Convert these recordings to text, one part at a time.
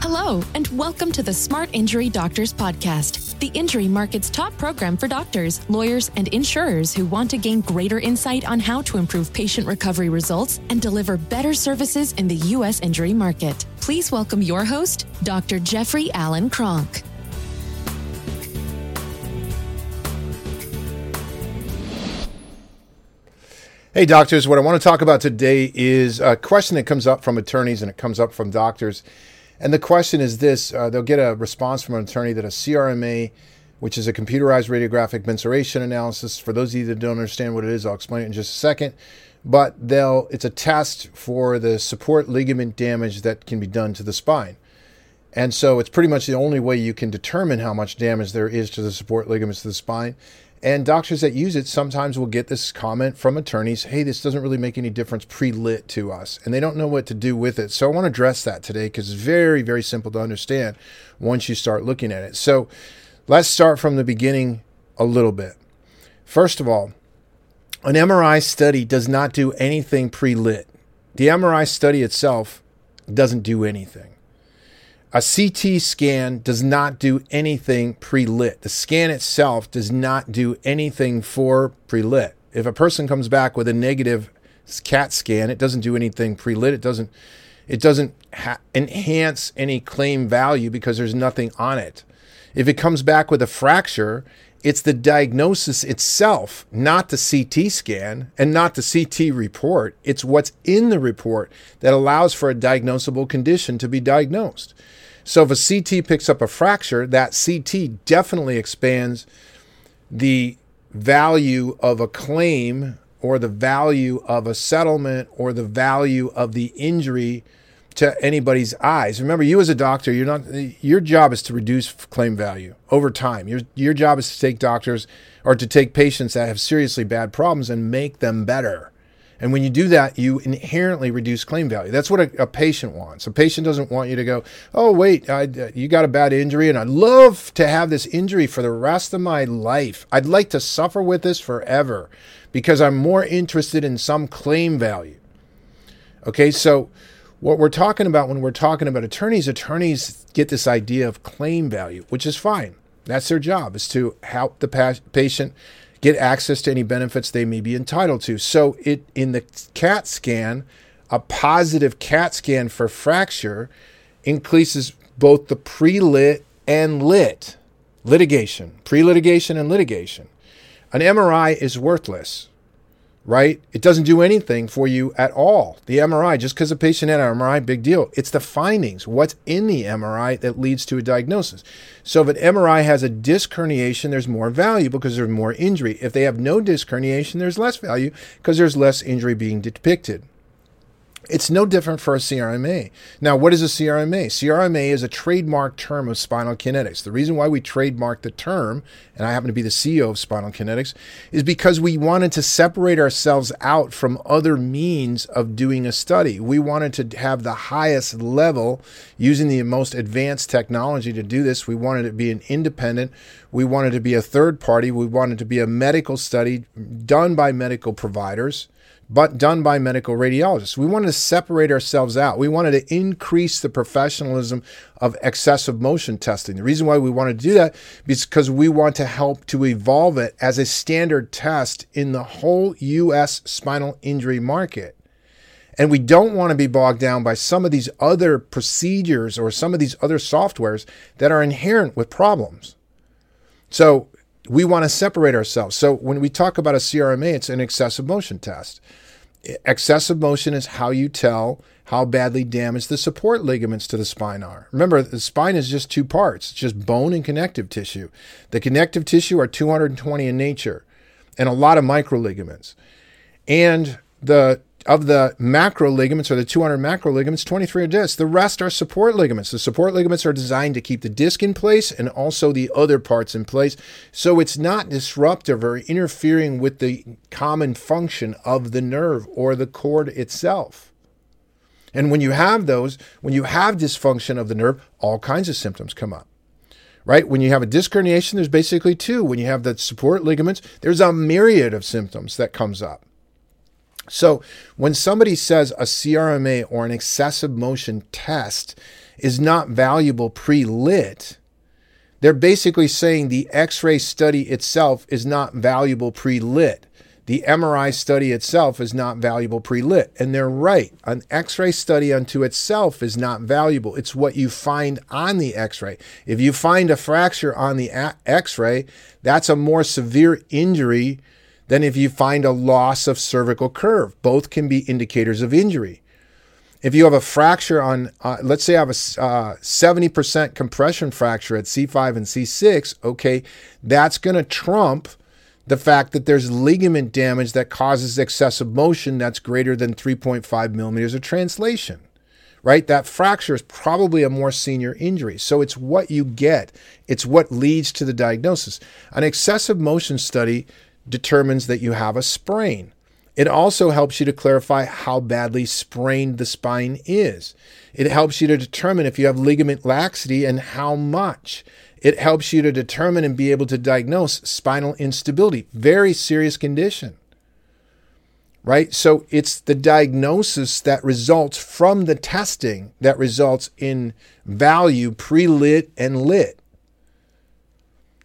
Hello, and welcome to the Smart Injury Doctors Podcast, the injury market's top program for doctors, lawyers, and insurers who want to gain greater insight on how to improve patient recovery results and deliver better services in the U.S. injury market. Please welcome your host, Dr. Jeffrey Allen Cronk. Hey, doctors, what I want to talk about today is a question that comes up from attorneys and it comes up from doctors. And the question is this uh, they'll get a response from an attorney that a CRMA, which is a computerized radiographic mensuration analysis, for those of you that don't understand what it is, I'll explain it in just a second. But they'll, it's a test for the support ligament damage that can be done to the spine. And so it's pretty much the only way you can determine how much damage there is to the support ligaments to the spine. And doctors that use it sometimes will get this comment from attorneys hey, this doesn't really make any difference pre lit to us. And they don't know what to do with it. So I want to address that today because it's very, very simple to understand once you start looking at it. So let's start from the beginning a little bit. First of all, an MRI study does not do anything pre lit, the MRI study itself doesn't do anything. A CT scan does not do anything pre lit. The scan itself does not do anything for pre lit. If a person comes back with a negative CAT scan, it doesn't do anything pre lit. It doesn't, it doesn't ha- enhance any claim value because there's nothing on it. If it comes back with a fracture, it's the diagnosis itself, not the CT scan and not the CT report. It's what's in the report that allows for a diagnosable condition to be diagnosed. So if a CT picks up a fracture, that CT definitely expands the value of a claim or the value of a settlement or the value of the injury to anybody's eyes. Remember, you as a doctor, you're not your job is to reduce claim value over time. Your your job is to take doctors or to take patients that have seriously bad problems and make them better. And when you do that, you inherently reduce claim value. That's what a, a patient wants. A patient doesn't want you to go, oh, wait, I, uh, you got a bad injury, and I'd love to have this injury for the rest of my life. I'd like to suffer with this forever because I'm more interested in some claim value. Okay, so what we're talking about when we're talking about attorneys, attorneys get this idea of claim value, which is fine. That's their job, is to help the pa- patient get access to any benefits they may be entitled to. So it in the CAT scan, a positive CAT scan for fracture increases both the pre-lit and lit litigation, pre-litigation and litigation. An MRI is worthless right? It doesn't do anything for you at all. The MRI, just because a patient had an MRI, big deal. It's the findings, what's in the MRI that leads to a diagnosis. So if an MRI has a disc herniation, there's more value because there's more injury. If they have no disc herniation, there's less value because there's less injury being depicted. It's no different for a CRMA. Now, what is a CRMA? CRMA is a trademark term of spinal kinetics. The reason why we trademarked the term, and I happen to be the CEO of Spinal Kinetics, is because we wanted to separate ourselves out from other means of doing a study. We wanted to have the highest level using the most advanced technology to do this. We wanted to be an independent, we wanted to be a third party, we wanted to be a medical study done by medical providers but done by medical radiologists. We wanted to separate ourselves out. We wanted to increase the professionalism of excessive motion testing. The reason why we wanted to do that is because we want to help to evolve it as a standard test in the whole US spinal injury market. And we don't want to be bogged down by some of these other procedures or some of these other softwares that are inherent with problems. So we want to separate ourselves. So when we talk about a CRMA, it's an excessive motion test. Excessive motion is how you tell how badly damaged the support ligaments to the spine are. Remember, the spine is just two parts. It's just bone and connective tissue. The connective tissue are 220 in nature and a lot of micro ligaments. And the of the macro ligaments or the 200 macro ligaments, 23 are discs. The rest are support ligaments. The support ligaments are designed to keep the disc in place and also the other parts in place. So it's not disruptive or interfering with the common function of the nerve or the cord itself. And when you have those, when you have dysfunction of the nerve, all kinds of symptoms come up right? When you have a disc herniation, there's basically two. When you have the support ligaments, there's a myriad of symptoms that comes up. So when somebody says a CRMA or an excessive motion test is not valuable pre lit, they're basically saying the x ray study itself is not valuable pre lit. The MRI study itself is not valuable pre lit. And they're right. An x ray study unto itself is not valuable. It's what you find on the x ray. If you find a fracture on the x ray, that's a more severe injury than if you find a loss of cervical curve. Both can be indicators of injury. If you have a fracture on, uh, let's say I have a uh, 70% compression fracture at C5 and C6, okay, that's going to trump the fact that there's ligament damage that causes excessive motion that's greater than 3.5 millimeters of translation, right? That fracture is probably a more senior injury. So it's what you get, it's what leads to the diagnosis. An excessive motion study determines that you have a sprain. It also helps you to clarify how badly sprained the spine is. It helps you to determine if you have ligament laxity and how much. It helps you to determine and be able to diagnose spinal instability, very serious condition. Right? So it's the diagnosis that results from the testing that results in value pre lit and lit.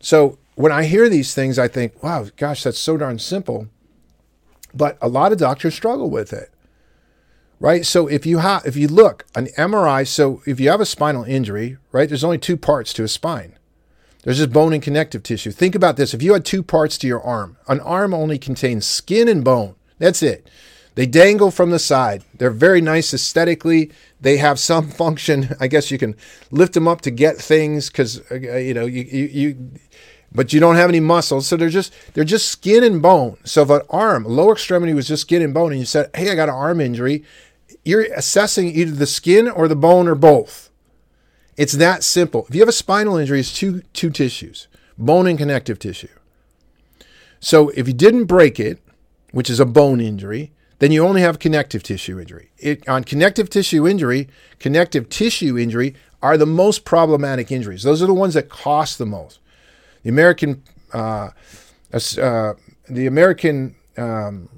So when I hear these things, I think, wow, gosh, that's so darn simple. But a lot of doctors struggle with it. Right? So if you have if you look an MRI, so if you have a spinal injury, right, there's only two parts to a spine. There's just bone and connective tissue. Think about this. If you had two parts to your arm, an arm only contains skin and bone. That's it. They dangle from the side. They're very nice aesthetically. They have some function. I guess you can lift them up to get things because uh, you know you, you, you but you don't have any muscles. So they're just they're just skin and bone. So if an arm, lower extremity was just skin and bone, and you said, "Hey, I got an arm injury," you're assessing either the skin or the bone or both. It's that simple. If you have a spinal injury, it's two two tissues, bone and connective tissue. So if you didn't break it, which is a bone injury, then you only have connective tissue injury. It, on connective tissue injury, connective tissue injury are the most problematic injuries. Those are the ones that cost the most. The American, uh, uh, the American um,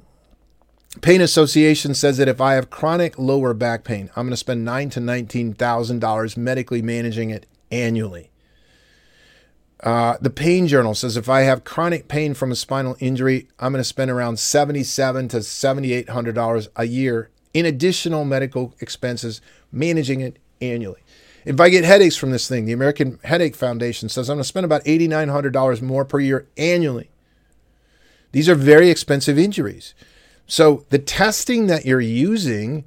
Pain Association says that if I have chronic lower back pain, I'm going to spend nine to nineteen thousand dollars medically managing it annually. Uh, the Pain Journal says if I have chronic pain from a spinal injury, I'm going to spend around seventy-seven to seventy-eight hundred dollars a year in additional medical expenses managing it annually. If I get headaches from this thing, the American Headache Foundation says I'm going to spend about $8,900 more per year annually. These are very expensive injuries. So the testing that you're using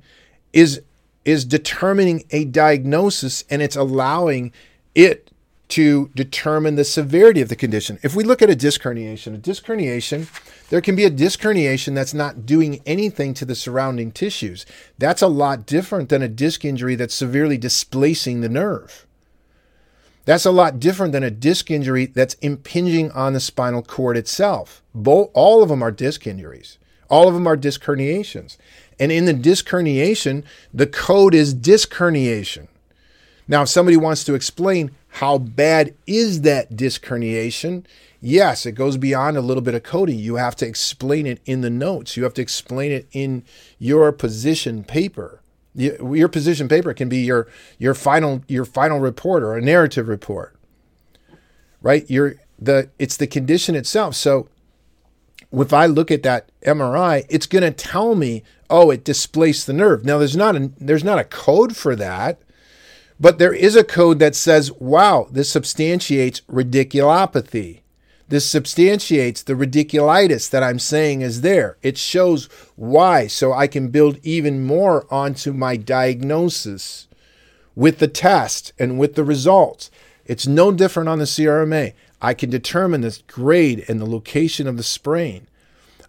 is is determining a diagnosis and it's allowing it to determine the severity of the condition. If we look at a disc herniation, a disc herniation, there can be a disc herniation that's not doing anything to the surrounding tissues. That's a lot different than a disc injury that's severely displacing the nerve. That's a lot different than a disc injury that's impinging on the spinal cord itself. Both, all of them are disc injuries. All of them are disc herniations. And in the disc herniation, the code is disc herniation. Now, if somebody wants to explain how bad is that disc herniation, yes, it goes beyond a little bit of coding. You have to explain it in the notes. You have to explain it in your position paper. Your position paper can be your your final your final report or a narrative report. Right? Your the it's the condition itself. So if I look at that MRI, it's going to tell me, oh, it displaced the nerve. Now there's not a there's not a code for that. But there is a code that says, wow, this substantiates radiculopathy. This substantiates the radiculitis that I'm saying is there. It shows why, so I can build even more onto my diagnosis with the test and with the results. It's no different on the CRMA. I can determine the grade and the location of the sprain.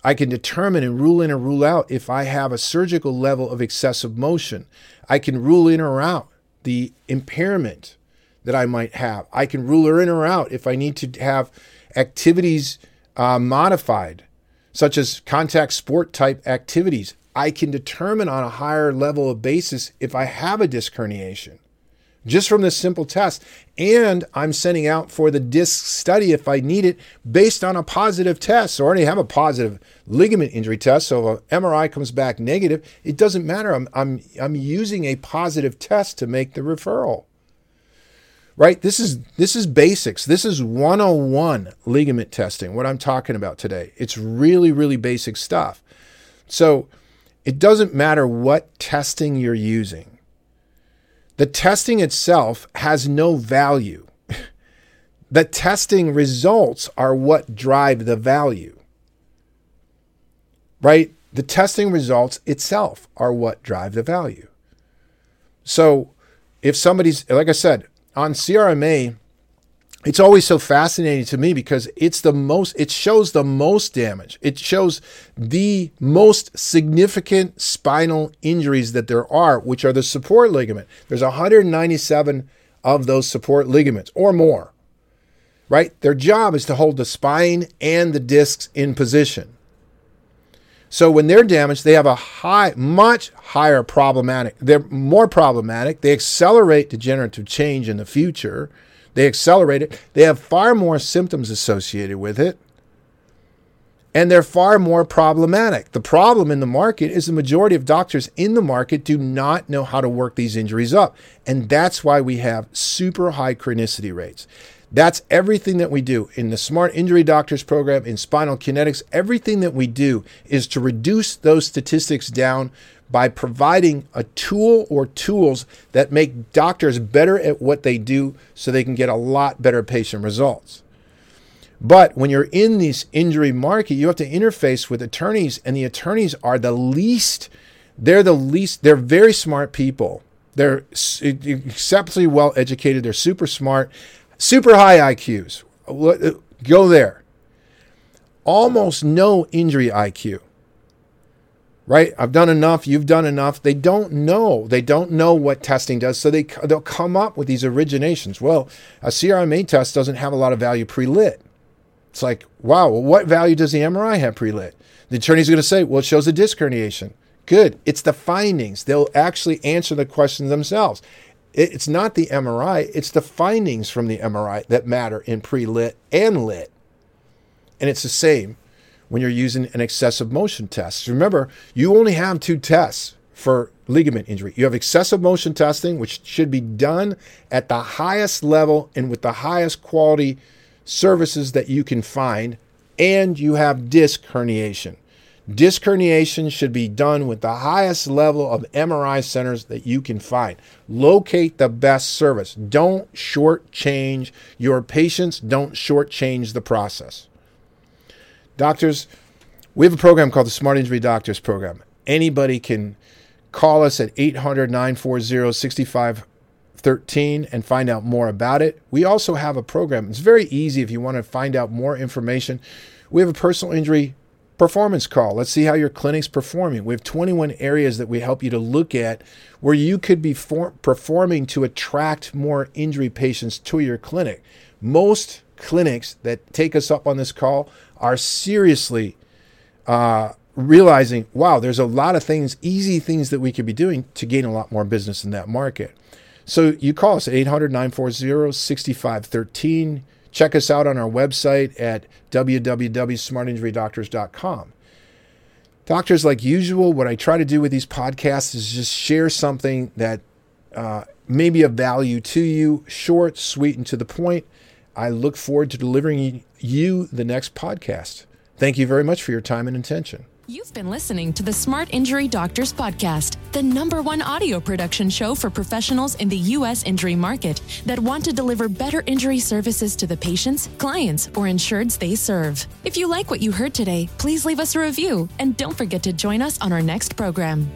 I can determine and rule in or rule out if I have a surgical level of excessive motion. I can rule in or out the impairment that I might have. I can rule her in or out if I need to have activities uh, modified, such as contact sport type activities. I can determine on a higher level of basis if I have a disc herniation. Just from this simple test. And I'm sending out for the disc study if I need it based on a positive test. So I already have a positive ligament injury test. So if an MRI comes back negative, it doesn't matter. I'm, I'm, I'm using a positive test to make the referral. Right? This is this is basics. This is 101 ligament testing, what I'm talking about today. It's really, really basic stuff. So it doesn't matter what testing you're using the testing itself has no value. the testing results are what drive the value. Right? The testing results itself are what drive the value. So if somebody's, like I said, on CRMA, it's always so fascinating to me because it's the most it shows the most damage. It shows the most significant spinal injuries that there are which are the support ligament. There's 197 of those support ligaments or more right? Their job is to hold the spine and the discs in position. So when they're damaged they have a high much higher problematic they're more problematic. They accelerate degenerative change in the future they accelerate it. They have far more symptoms associated with it. And they're far more problematic. The problem in the market is the majority of doctors in the market do not know how to work these injuries up. And that's why we have super high chronicity rates. That's everything that we do in the Smart Injury Doctors program, in Spinal Kinetics. Everything that we do is to reduce those statistics down by providing a tool or tools that make doctors better at what they do so they can get a lot better patient results. But when you're in this injury market, you have to interface with attorneys, and the attorneys are the least, they're the least, they're very smart people. They're exceptionally well educated, they're super smart, super high IQs. Uh, go there. Almost no injury IQ right? I've done enough, you've done enough. They don't know. They don't know what testing does. So they, they'll come up with these originations. Well, a CRMA test doesn't have a lot of value pre lit. It's like, wow, well, what value does the MRI have pre lit? The attorney's going to say, well, it shows a disc herniation. Good. It's the findings. They'll actually answer the questions themselves. It's not the MRI, it's the findings from the MRI that matter in pre lit and lit. And it's the same when you're using an excessive motion test. Remember, you only have two tests for ligament injury. You have excessive motion testing, which should be done at the highest level and with the highest quality services that you can find, and you have disc herniation. Disc herniation should be done with the highest level of MRI centers that you can find. Locate the best service. Don't shortchange your patients. Don't shortchange the process. Doctors, we have a program called the Smart Injury Doctors Program. Anybody can call us at 800 940 6513 and find out more about it. We also have a program. It's very easy if you want to find out more information. We have a personal injury performance call. Let's see how your clinic's performing. We have 21 areas that we help you to look at where you could be for- performing to attract more injury patients to your clinic. Most clinics that take us up on this call are seriously uh, realizing, wow, there's a lot of things, easy things that we could be doing to gain a lot more business in that market. So you call us at 800 940 6513. Check us out on our website at www.smartinjurydoctors.com. Doctors, like usual, what I try to do with these podcasts is just share something that uh, may be of value to you, short, sweet, and to the point. I look forward to delivering you the next podcast. Thank you very much for your time and attention. You've been listening to the Smart Injury Doctors Podcast, the number one audio production show for professionals in the U.S. injury market that want to deliver better injury services to the patients, clients, or insureds they serve. If you like what you heard today, please leave us a review and don't forget to join us on our next program.